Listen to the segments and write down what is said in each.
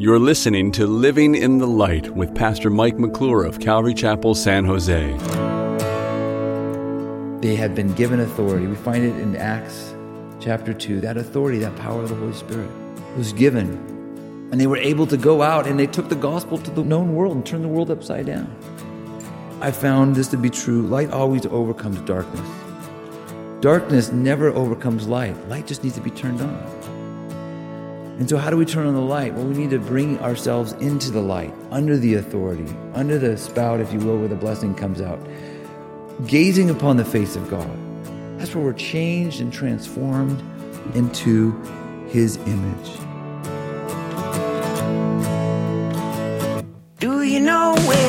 You're listening to Living in the Light with Pastor Mike McClure of Calvary Chapel, San Jose. They had been given authority. We find it in Acts chapter 2. That authority, that power of the Holy Spirit was given. And they were able to go out and they took the gospel to the known world and turned the world upside down. I found this to be true. Light always overcomes darkness. Darkness never overcomes light. Light just needs to be turned on. And so, how do we turn on the light? Well, we need to bring ourselves into the light, under the authority, under the spout, if you will, where the blessing comes out. Gazing upon the face of God. That's where we're changed and transformed into His image. Do you know where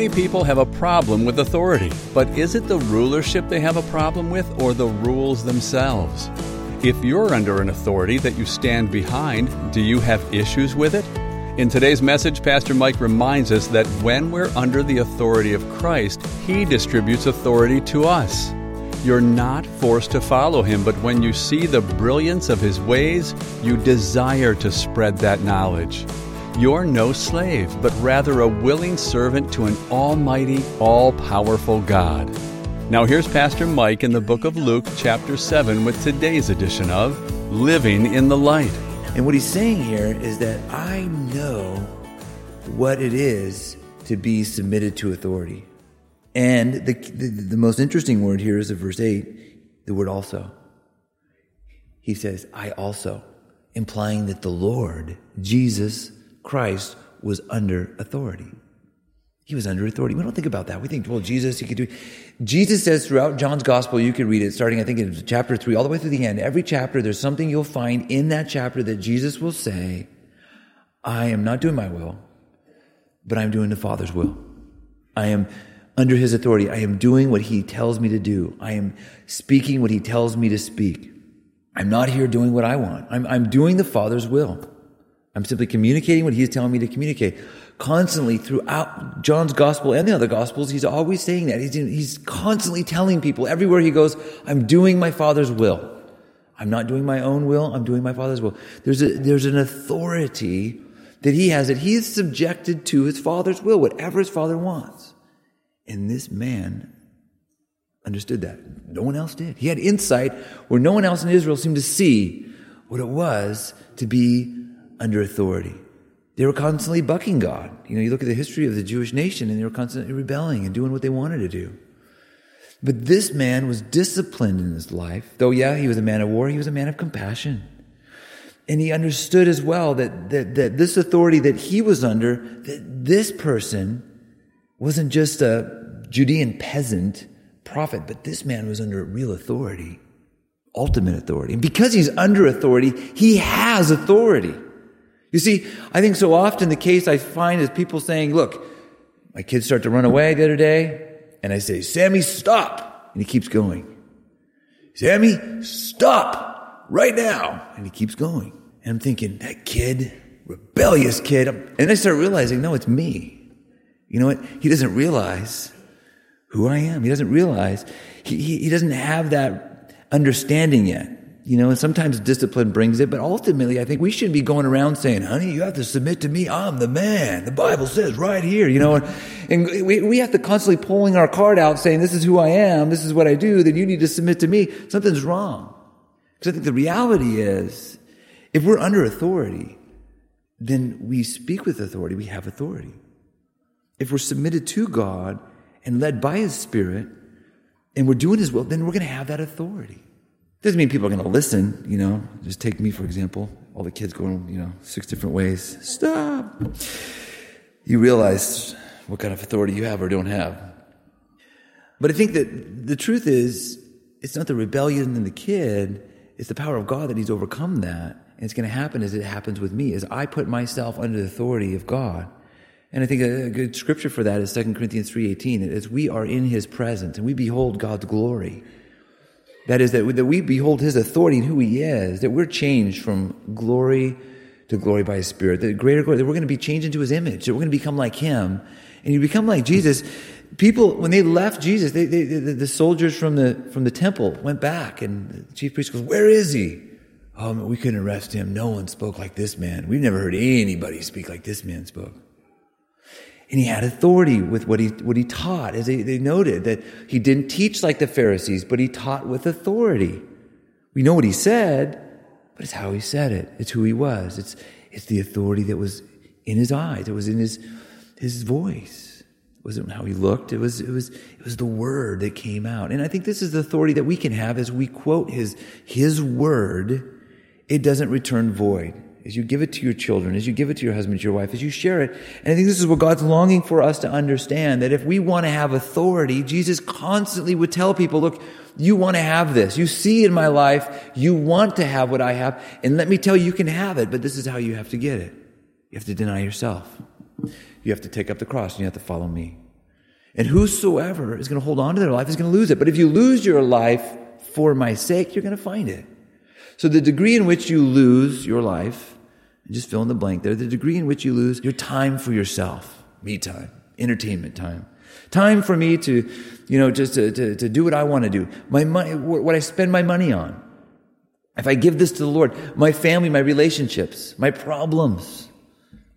Many people have a problem with authority, but is it the rulership they have a problem with or the rules themselves? If you're under an authority that you stand behind, do you have issues with it? In today's message, Pastor Mike reminds us that when we're under the authority of Christ, He distributes authority to us. You're not forced to follow Him, but when you see the brilliance of His ways, you desire to spread that knowledge. You're no slave, but rather a willing servant to an almighty, all powerful God. Now, here's Pastor Mike in the book of Luke, chapter 7, with today's edition of Living in the Light. And what he's saying here is that I know what it is to be submitted to authority. And the, the, the most interesting word here is in verse 8, the word also. He says, I also, implying that the Lord, Jesus Christ, was under authority. He was under authority. We don't think about that. We think, well, Jesus, he could do. Jesus says throughout John's gospel, you could read it starting, I think, in chapter three, all the way through the end. Every chapter, there's something you'll find in that chapter that Jesus will say, I am not doing my will, but I'm doing the Father's will. I am under his authority. I am doing what he tells me to do. I am speaking what he tells me to speak. I'm not here doing what I want. I'm, I'm doing the Father's will. I'm simply communicating what he's telling me to communicate. Constantly throughout John's gospel and the other gospels, he's always saying that. He's, he's constantly telling people everywhere he goes, I'm doing my Father's will. I'm not doing my own will. I'm doing my Father's will. There's a, there's an authority that he has that he is subjected to his Father's will, whatever his Father wants. And this man understood that. No one else did. He had insight where no one else in Israel seemed to see what it was to be under authority. They were constantly bucking God. You know, you look at the history of the Jewish nation and they were constantly rebelling and doing what they wanted to do. But this man was disciplined in his life. Though, yeah, he was a man of war, he was a man of compassion. And he understood as well that, that, that this authority that he was under, that this person wasn't just a Judean peasant prophet, but this man was under real authority, ultimate authority. And because he's under authority, he has authority. You see, I think so often the case I find is people saying, look, my kids start to run away the other day, and I say, Sammy, stop. And he keeps going. Sammy, stop right now. And he keeps going. And I'm thinking, that kid, rebellious kid. And I start realizing, no, it's me. You know what? He doesn't realize who I am. He doesn't realize, he, he, he doesn't have that understanding yet. You know, and sometimes discipline brings it, but ultimately I think we shouldn't be going around saying, honey, you have to submit to me. I'm the man. The Bible says right here, you know, and, and we, we have to constantly pulling our card out saying, this is who I am. This is what I do. Then you need to submit to me. Something's wrong. Because I think the reality is, if we're under authority, then we speak with authority. We have authority. If we're submitted to God and led by His Spirit, and we're doing His will, then we're going to have that authority. Doesn't mean people are going to listen, you know. Just take me, for example. All the kids going, you know, six different ways. Stop. You realize what kind of authority you have or don't have. But I think that the truth is, it's not the rebellion in the kid, it's the power of God that he's overcome that. And it's going to happen as it happens with me, as I put myself under the authority of God. And I think a good scripture for that is 2 Corinthians 3.18, that as we are in his presence and we behold God's glory, That is, that, that we behold his authority and who he is, that we're changed from glory to glory by his spirit, that greater glory, that we're going to be changed into his image, that we're going to become like him. And you become like Jesus. People, when they left Jesus, they, they, the, the soldiers from the, from the temple went back and the chief priest goes, where is he? Oh, we couldn't arrest him. No one spoke like this man. We've never heard anybody speak like this man spoke. And he had authority with what he, what he taught. As they, noted, that he didn't teach like the Pharisees, but he taught with authority. We know what he said, but it's how he said it. It's who he was. It's, it's the authority that was in his eyes. It was in his, his voice. It wasn't how he looked. It was, it was, it was the word that came out. And I think this is the authority that we can have as we quote his, his word. It doesn't return void as you give it to your children, as you give it to your husband, to your wife, as you share it. And I think this is what God's longing for us to understand that if we want to have authority, Jesus constantly would tell people, look, you want to have this. You see in my life, you want to have what I have. And let me tell you, you can have it, but this is how you have to get it. You have to deny yourself. You have to take up the cross and you have to follow me. And whosoever is going to hold on to their life is going to lose it. But if you lose your life for my sake, you're going to find it. So the degree in which you lose your life, just fill in the blank there, the degree in which you lose your time for yourself, me time, entertainment time, time for me to, you know, just to, to, to do what I want to do, my money, what I spend my money on. If I give this to the Lord, my family, my relationships, my problems,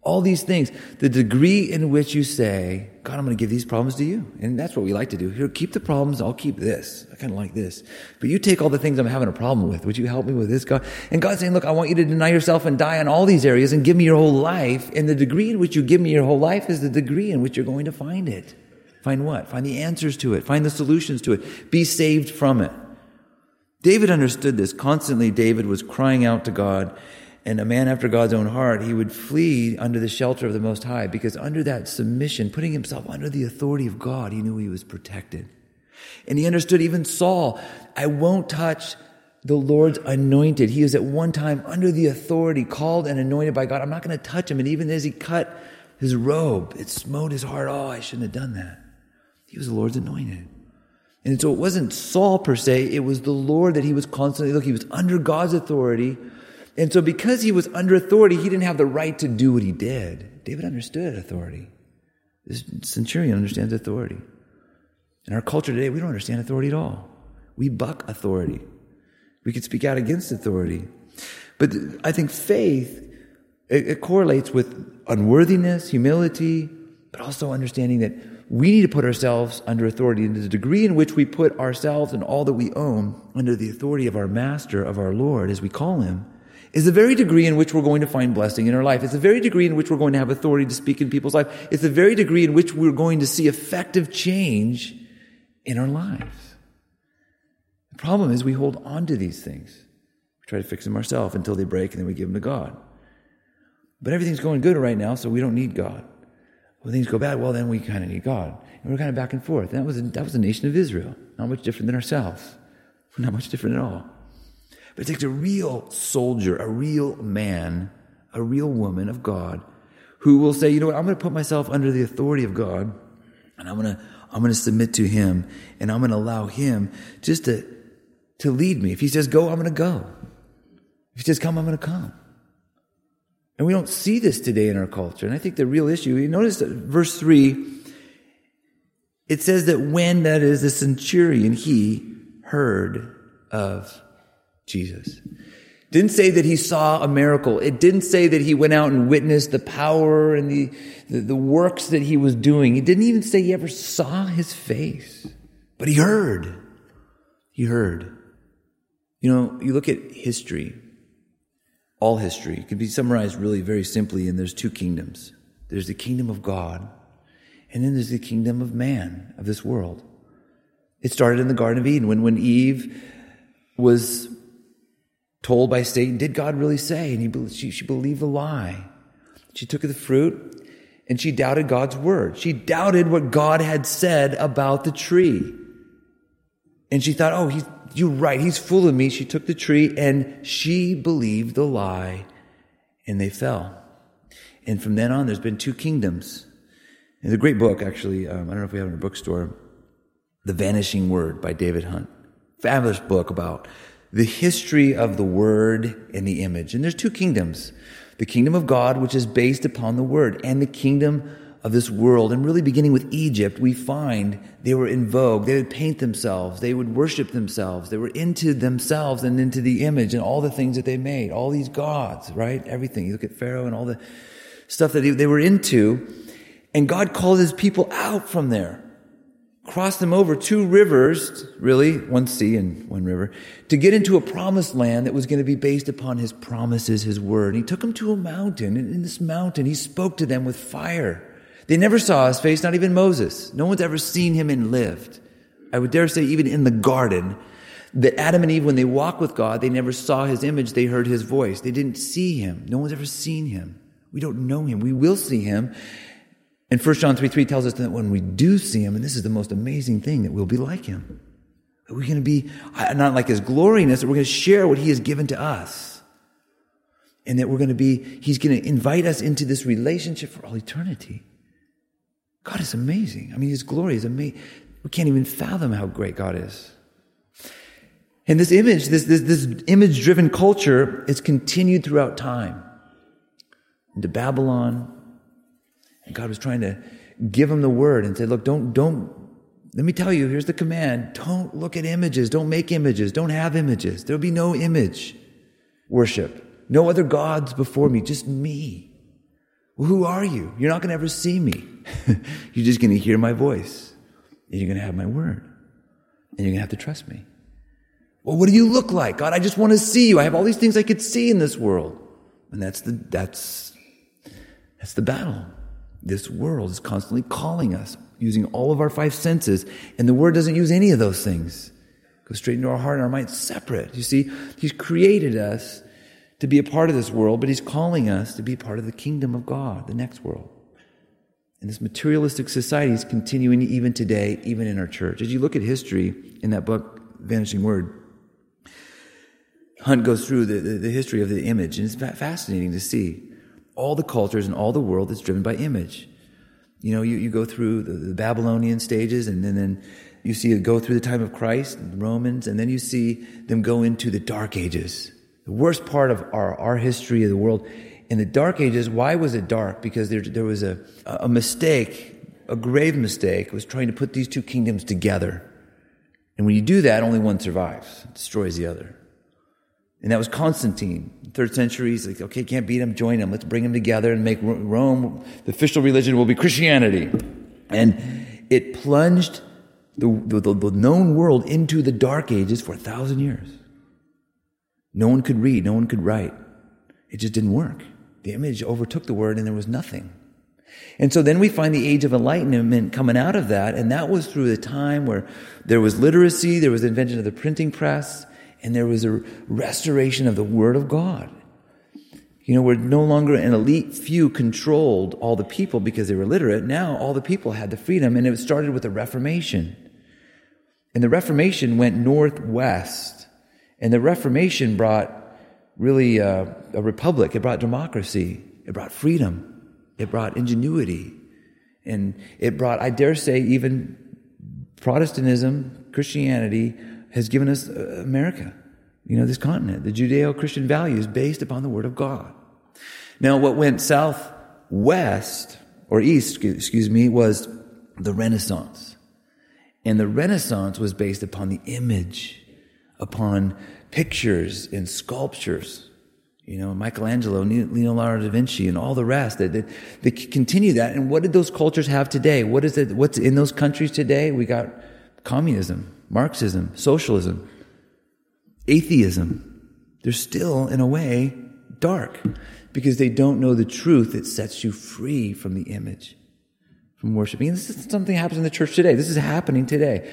all these things, the degree in which you say, God, I'm going to give these problems to you. And that's what we like to do. Here, keep the problems. I'll keep this. I kind of like this. But you take all the things I'm having a problem with. Would you help me with this, God? And God's saying, look, I want you to deny yourself and die on all these areas and give me your whole life. And the degree in which you give me your whole life is the degree in which you're going to find it. Find what? Find the answers to it. Find the solutions to it. Be saved from it. David understood this. Constantly, David was crying out to God and a man after God's own heart, he would flee under the shelter of the Most High because under that submission, putting himself under the authority of God, he knew he was protected. And he understood even Saul, I won't touch the Lord's anointed. He is at one time under the authority, called and anointed by God. I'm not going to touch him. And even as he cut his robe, it smote his heart. Oh, I shouldn't have done that. He was the Lord's anointed. And so it wasn't Saul per se, it was the Lord that he was constantly, look, he was under God's authority and so, because he was under authority, he didn't have the right to do what he did. David understood authority. This centurion understands authority. In our culture today, we don't understand authority at all. We buck authority. We could speak out against authority. But I think faith, it, it correlates with unworthiness, humility, but also understanding that we need to put ourselves under authority. And the degree in which we put ourselves and all that we own under the authority of our master, of our Lord, as we call him, is the very degree in which we're going to find blessing in our life. It's the very degree in which we're going to have authority to speak in people's life. It's the very degree in which we're going to see effective change in our lives. The problem is we hold on to these things. We try to fix them ourselves until they break and then we give them to God. But everything's going good right now, so we don't need God. When things go bad, well, then we kind of need God. And we're kind of back and forth. And that was, that was the nation of Israel. Not much different than ourselves. Not much different at all. But it takes a real soldier, a real man, a real woman of God who will say, you know what, I'm going to put myself under the authority of God and I'm going to, I'm going to submit to him and I'm going to allow him just to, to lead me. If he says go, I'm going to go. If he says come, I'm going to come. And we don't see this today in our culture. And I think the real issue, you notice that verse three, it says that when that is the centurion, he heard of Jesus. Didn't say that he saw a miracle. It didn't say that he went out and witnessed the power and the, the, the works that he was doing. He didn't even say he ever saw his face. But he heard. He heard. You know, you look at history, all history it can be summarized really very simply, and there's two kingdoms. There's the kingdom of God, and then there's the kingdom of man, of this world. It started in the Garden of Eden when, when Eve was told by Satan, did God really say? And he, she, she believed the lie. She took the fruit and she doubted God's word. She doubted what God had said about the tree. And she thought, oh, you're right. He's fooling me. She took the tree and she believed the lie and they fell. And from then on, there's been two kingdoms. It's a great book, actually. Um, I don't know if we have it in a bookstore. The Vanishing Word by David Hunt fabulous book about the history of the word and the image. And there's two kingdoms. The kingdom of God, which is based upon the word, and the kingdom of this world. And really beginning with Egypt, we find they were in vogue. They would paint themselves. They would worship themselves. They were into themselves and into the image and all the things that they made. All these gods, right? Everything. You look at Pharaoh and all the stuff that they were into. And God called his people out from there crossed them over two rivers, really, one sea and one river, to get into a promised land that was going to be based upon his promises, his word. He took them to a mountain, and in this mountain, he spoke to them with fire. They never saw his face, not even Moses. No one's ever seen him and lived. I would dare say, even in the garden, that Adam and Eve, when they walked with God, they never saw his image, they heard his voice. They didn't see him. No one's ever seen him. We don't know him. We will see him. And 1 John 3 3 tells us that when we do see him, and this is the most amazing thing, that we'll be like him. That we're going to be uh, not like his gloriness, that we're going to share what he has given to us. And that we're going to be, he's going to invite us into this relationship for all eternity. God is amazing. I mean, his glory is amazing. We can't even fathom how great God is. And this image, this, this, this image driven culture is continued throughout time. Into Babylon, and God was trying to give him the word and say, look, don't, don't, let me tell you, here's the command. Don't look at images. Don't make images. Don't have images. There'll be no image worship. No other gods before me, just me. Well, who are you? You're not going to ever see me. you're just going to hear my voice. And you're going to have my word. And you're going to have to trust me. Well, what do you look like? God, I just want to see you. I have all these things I could see in this world. And that's the, that's, that's the battle. This world is constantly calling us using all of our five senses, and the word doesn't use any of those things. Go straight into our heart and our mind, separate. You see, He's created us to be a part of this world, but He's calling us to be part of the kingdom of God, the next world. And this materialistic society is continuing even today, even in our church. As you look at history in that book, Vanishing Word, Hunt goes through the, the, the history of the image, and it's fascinating to see all the cultures and all the world is driven by image. You know, you, you go through the, the Babylonian stages and then, then you see it go through the time of Christ, the Romans, and then you see them go into the dark ages. The worst part of our, our history of the world. In the dark ages, why was it dark? Because there, there was a, a mistake, a grave mistake, was trying to put these two kingdoms together. And when you do that, only one survives, destroys the other. And that was Constantine. Third century, he's like, okay, can't beat him, join him. Let's bring them together and make Rome, the official religion will be Christianity. And it plunged the, the, the known world into the dark ages for a thousand years. No one could read, no one could write. It just didn't work. The image overtook the word and there was nothing. And so then we find the age of enlightenment coming out of that, and that was through the time where there was literacy, there was the invention of the printing press, and there was a restoration of the Word of God. You know, where no longer an elite few controlled all the people because they were literate. Now all the people had the freedom, and it started with the Reformation. And the Reformation went northwest, and the Reformation brought really uh, a republic. It brought democracy. It brought freedom. It brought ingenuity. And it brought, I dare say, even Protestantism, Christianity, has given us uh, America, you know, this continent, the Judeo Christian values based upon the Word of God. Now, what went southwest, or east, excuse me, was the Renaissance. And the Renaissance was based upon the image, upon pictures and sculptures. You know, Michelangelo, Leonardo da Vinci, and all the rest. They, they, they continue that. And what did those cultures have today? What is it? What's in those countries today? We got communism. Marxism, socialism, atheism, they're still, in a way, dark because they don't know the truth that sets you free from the image, from worshiping. And this is something that happens in the church today. This is happening today.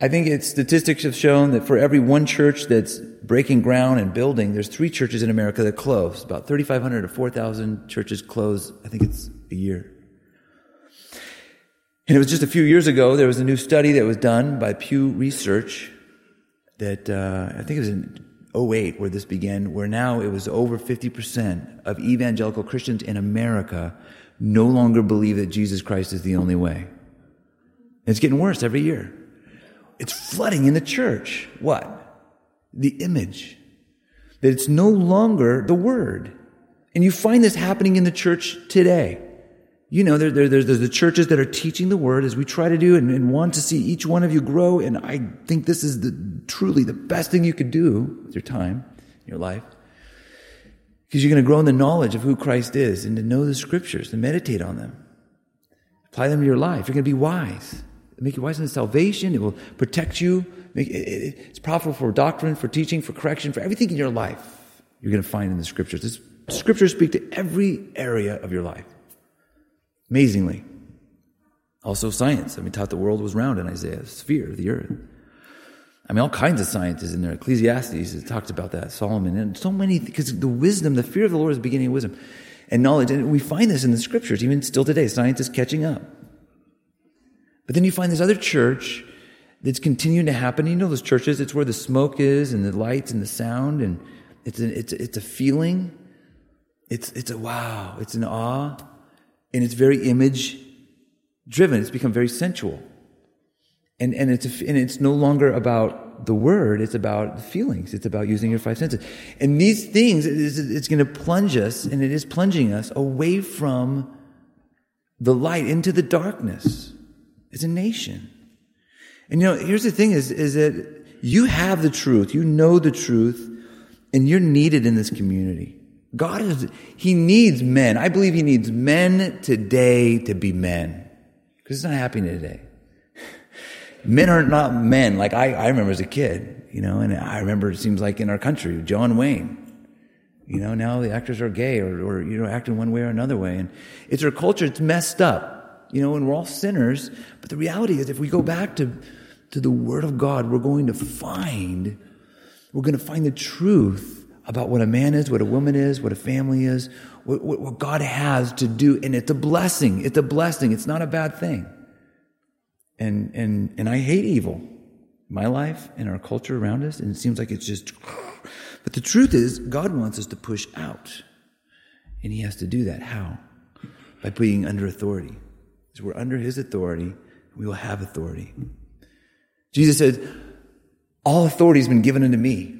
I think it's statistics have shown that for every one church that's breaking ground and building, there's three churches in America that close. About 3,500 to 4,000 churches close. I think it's a year. And it was just a few years ago, there was a new study that was done by Pew Research that uh, I think it was in 08 where this began, where now it was over 50% of evangelical Christians in America no longer believe that Jesus Christ is the only way. it's getting worse every year. it's flooding in the church. What? The image. That it's no longer the word. And you find this happening in the church today. You know, there, there, there's, the churches that are teaching the word as we try to do and, and want to see each one of you grow. And I think this is the, truly the best thing you could do with your time, your life. Because you're going to grow in the knowledge of who Christ is and to know the scriptures, to meditate on them. Apply them to your life. You're going to be wise. It'll make you wise in salvation. It will protect you. It's profitable for doctrine, for teaching, for correction, for everything in your life. You're going to find in the scriptures. This, scriptures speak to every area of your life. Amazingly. Also science. I mean, taught the world was round in Isaiah, sphere of the earth. I mean, all kinds of science is in there. Ecclesiastes talks about that. Solomon and so many because the wisdom, the fear of the Lord is the beginning of wisdom and knowledge. And we find this in the scriptures, even still today. Science is catching up. But then you find this other church that's continuing to happen. You know those churches, it's where the smoke is and the lights and the sound and it's a, it's a, it's a feeling. It's, it's a wow. It's an awe and it's very image driven. It's become very sensual. And, and, it's, and it's no longer about the word, it's about the feelings. It's about using your five senses. And these things, it's, it's going to plunge us, and it is plunging us away from the light into the darkness as a nation. And you know, here's the thing is, is that you have the truth, you know the truth, and you're needed in this community. God is, He needs men. I believe He needs men today to be men. Because it's not happening today. men are not men. Like I, I remember as a kid, you know, and I remember it seems like in our country, John Wayne. You know, now the actors are gay or, or, you know, acting one way or another way. And it's our culture, it's messed up, you know, and we're all sinners. But the reality is if we go back to, to the Word of God, we're going to find, we're going to find the truth about what a man is, what a woman is, what a family is, what, what, what, God has to do. And it's a blessing. It's a blessing. It's not a bad thing. And, and, and I hate evil. My life and our culture around us, and it seems like it's just, but the truth is, God wants us to push out. And He has to do that. How? By being under authority. As we're under His authority, we will have authority. Jesus said, All authority has been given unto me.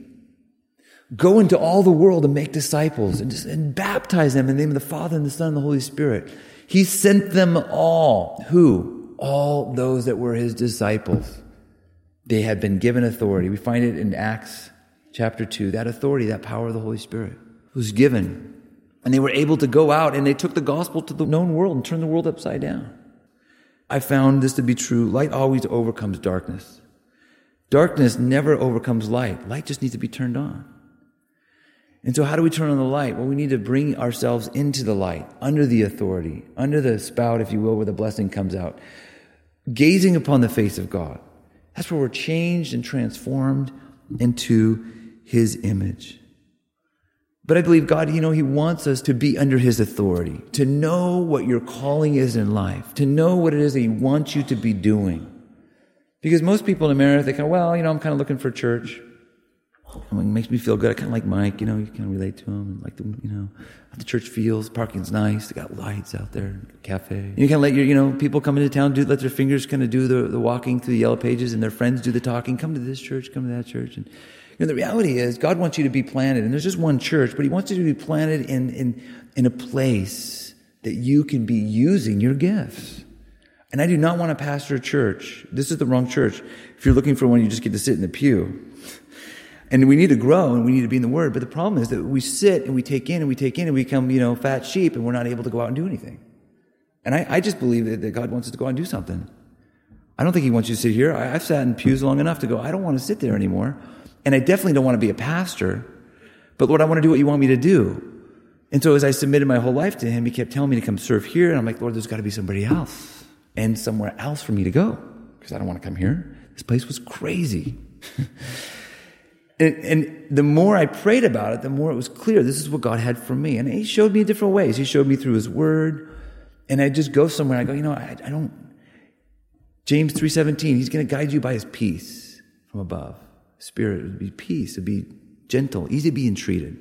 Go into all the world and make disciples and, just, and baptize them in the name of the Father and the Son and the Holy Spirit. He sent them all. Who? All those that were his disciples. They had been given authority. We find it in Acts chapter 2. That authority, that power of the Holy Spirit was given. And they were able to go out and they took the gospel to the known world and turned the world upside down. I found this to be true. Light always overcomes darkness. Darkness never overcomes light. Light just needs to be turned on. And so, how do we turn on the light? Well, we need to bring ourselves into the light, under the authority, under the spout, if you will, where the blessing comes out, gazing upon the face of God. That's where we're changed and transformed into His image. But I believe God, you know, He wants us to be under His authority, to know what your calling is in life, to know what it is that He wants you to be doing. Because most people in America, they go, well, you know, I'm kind of looking for church. It makes me feel good. I kind of like Mike, you know, you kind of relate to him. Like the, you know, the church feels. Parking's nice. They got lights out there, cafe. You kind of let your, you know, people come into town, do, let their fingers kind of do the, the walking through the yellow pages and their friends do the talking. Come to this church, come to that church. And, you know, the reality is God wants you to be planted. And there's just one church, but He wants you to be planted in, in, in a place that you can be using your gifts. And I do not want to pastor a church. This is the wrong church. If you're looking for one, you just get to sit in the pew. And we need to grow and we need to be in the Word. But the problem is that we sit and we take in and we take in and we become, you know, fat sheep and we're not able to go out and do anything. And I, I just believe that, that, God wants us to go out and do something. I don't think He wants you to sit here. I, have sat in pews long enough to go, I don't want to sit there anymore. And I definitely don't want to be a pastor. But Lord, I want to do what you want me to do. And so as I submitted my whole life to Him, He kept telling me to come serve here. And I'm like, Lord, there's got to be somebody else and somewhere else for me to go because I don't want to come here. This place was crazy. And, and, the more I prayed about it, the more it was clear this is what God had for me. And He showed me different ways. He showed me through His Word. And I just go somewhere. I go, you know, I, I don't. James three seventeen. He's going to guide you by His peace from above. Spirit would be peace. It'd be gentle, easy to be entreated.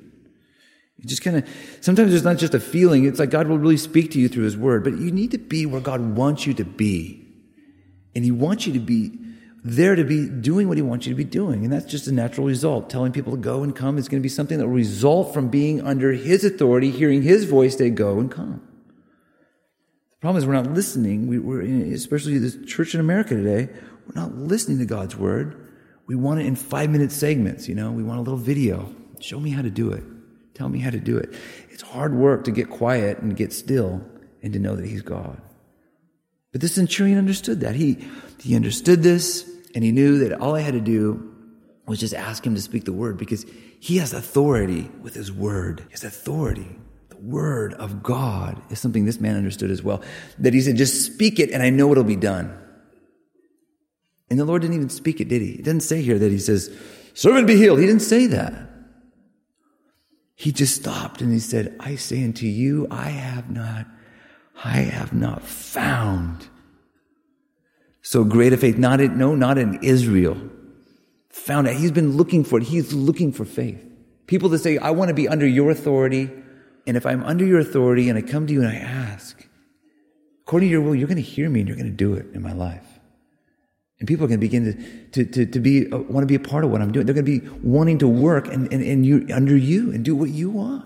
You just kind of. Sometimes it's not just a feeling. It's like God will really speak to you through His Word. But you need to be where God wants you to be, and He wants you to be there to be doing what he wants you to be doing. And that's just a natural result. Telling people to go and come is going to be something that will result from being under his authority, hearing his voice, they go and come. The problem is we're not listening. We, are especially the church in America today, we're not listening to God's word. We want it in five minute segments, you know, we want a little video. Show me how to do it. Tell me how to do it. It's hard work to get quiet and get still and to know that he's God. But this centurion understood that. He, he understood this and he knew that all I had to do was just ask him to speak the word because he has authority with his word. His authority. The word of God is something this man understood as well. That he said, just speak it and I know it'll be done. And the Lord didn't even speak it, did he? It doesn't say here that he says, servant be healed. He didn't say that. He just stopped and he said, I say unto you, I have not I have not found so great a faith. Not in, no, not in Israel. Found it. He's been looking for it. He's looking for faith. People that say, I want to be under your authority. And if I'm under your authority and I come to you and I ask, according to your will, you're going to hear me and you're going to do it in my life. And people are going to begin to, to, to, to be, uh, want to be a part of what I'm doing. They're going to be wanting to work and, and, and you, under you and do what you want.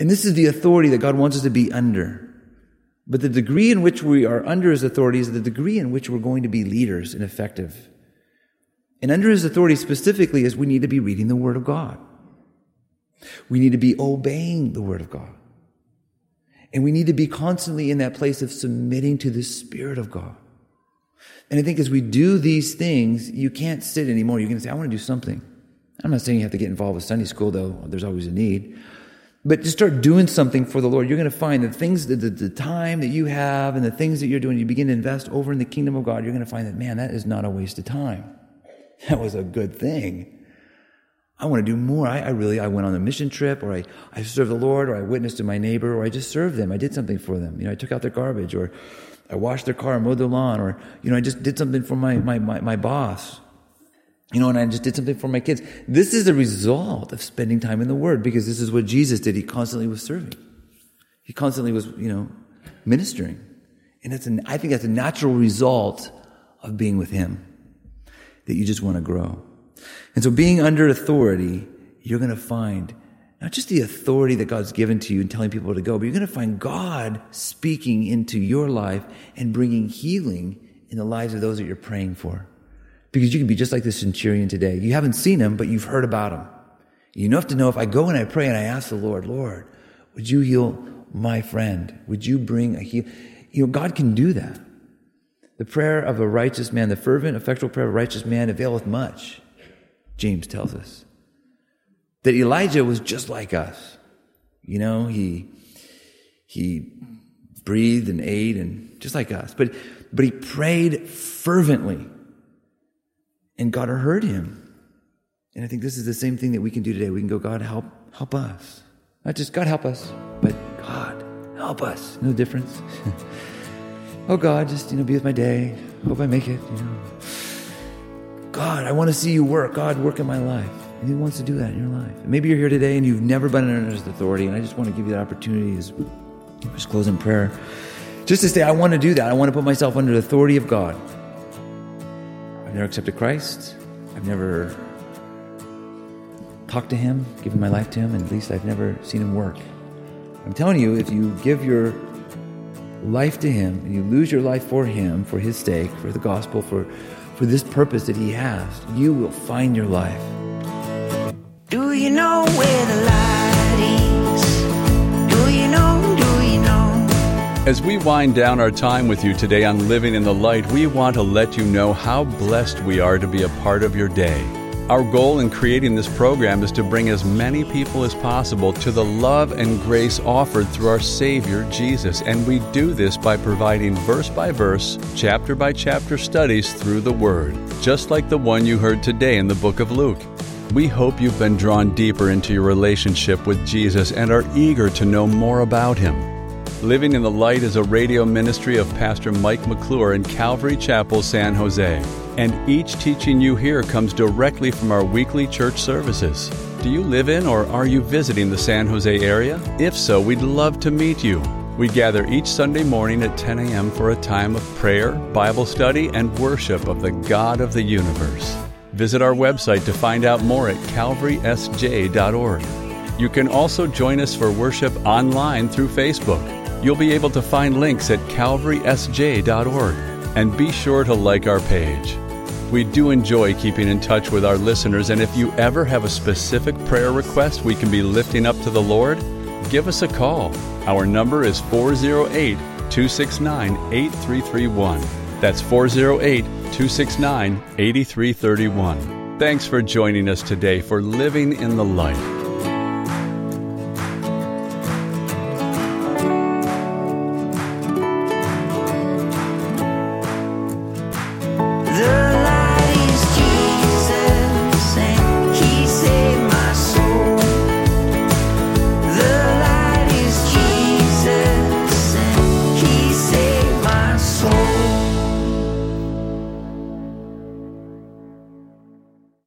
And this is the authority that God wants us to be under. But the degree in which we are under his authority is the degree in which we're going to be leaders and effective. And under his authority specifically is we need to be reading the word of God. We need to be obeying the word of God. And we need to be constantly in that place of submitting to the spirit of God. And I think as we do these things, you can't sit anymore. You're going to say, I want to do something. I'm not saying you have to get involved with Sunday school, though. There's always a need. But just start doing something for the Lord. You're going to find the things, the, the, the, time that you have and the things that you're doing, you begin to invest over in the kingdom of God, you're going to find that, man, that is not a waste of time. That was a good thing. I want to do more. I, I really, I went on a mission trip or I, I served the Lord or I witnessed to my neighbor or I just served them. I did something for them. You know, I took out their garbage or I washed their car, mowed their lawn or, you know, I just did something for my, my, my, my boss you know, and I just did something for my kids. This is a result of spending time in the Word because this is what Jesus did. He constantly was serving. He constantly was, you know, ministering. And that's an, I think that's a natural result of being with Him that you just want to grow. And so being under authority, you're going to find not just the authority that God's given to you and telling people to go, but you're going to find God speaking into your life and bringing healing in the lives of those that you're praying for. Because you can be just like the centurion today. You haven't seen him, but you've heard about him. You have to know if I go and I pray and I ask the Lord, Lord, would you heal my friend? Would you bring a heal? You know, God can do that. The prayer of a righteous man, the fervent, effectual prayer of a righteous man availeth much, James tells us. That Elijah was just like us. You know, he, he breathed and ate and just like us. But, but he prayed fervently. And God heard him. And I think this is the same thing that we can do today. We can go, God, help, help us. Not just God help us, but God help us. No difference. oh God, just you know, be with my day. Hope I make it. You know. God, I want to see you work. God, work in my life. And He wants to do that in your life. And maybe you're here today and you've never been under His authority, and I just want to give you that opportunity as just close in prayer. Just to say, I want to do that. I want to put myself under the authority of God. I've never accepted Christ. I've never talked to Him, given my life to Him, and at least I've never seen Him work. I'm telling you, if you give your life to Him and you lose your life for Him, for His sake, for the gospel, for, for this purpose that He has, you will find your life. Do you know where the light As we wind down our time with you today on Living in the Light, we want to let you know how blessed we are to be a part of your day. Our goal in creating this program is to bring as many people as possible to the love and grace offered through our Savior, Jesus. And we do this by providing verse by verse, chapter by chapter studies through the Word, just like the one you heard today in the book of Luke. We hope you've been drawn deeper into your relationship with Jesus and are eager to know more about Him. Living in the Light is a radio ministry of Pastor Mike McClure in Calvary Chapel, San Jose. And each teaching you hear comes directly from our weekly church services. Do you live in or are you visiting the San Jose area? If so, we'd love to meet you. We gather each Sunday morning at 10 a.m. for a time of prayer, Bible study, and worship of the God of the universe. Visit our website to find out more at calvarysj.org. You can also join us for worship online through Facebook. You'll be able to find links at calvarysj.org. And be sure to like our page. We do enjoy keeping in touch with our listeners, and if you ever have a specific prayer request we can be lifting up to the Lord, give us a call. Our number is 408 269 8331. That's 408 269 8331. Thanks for joining us today for Living in the Light.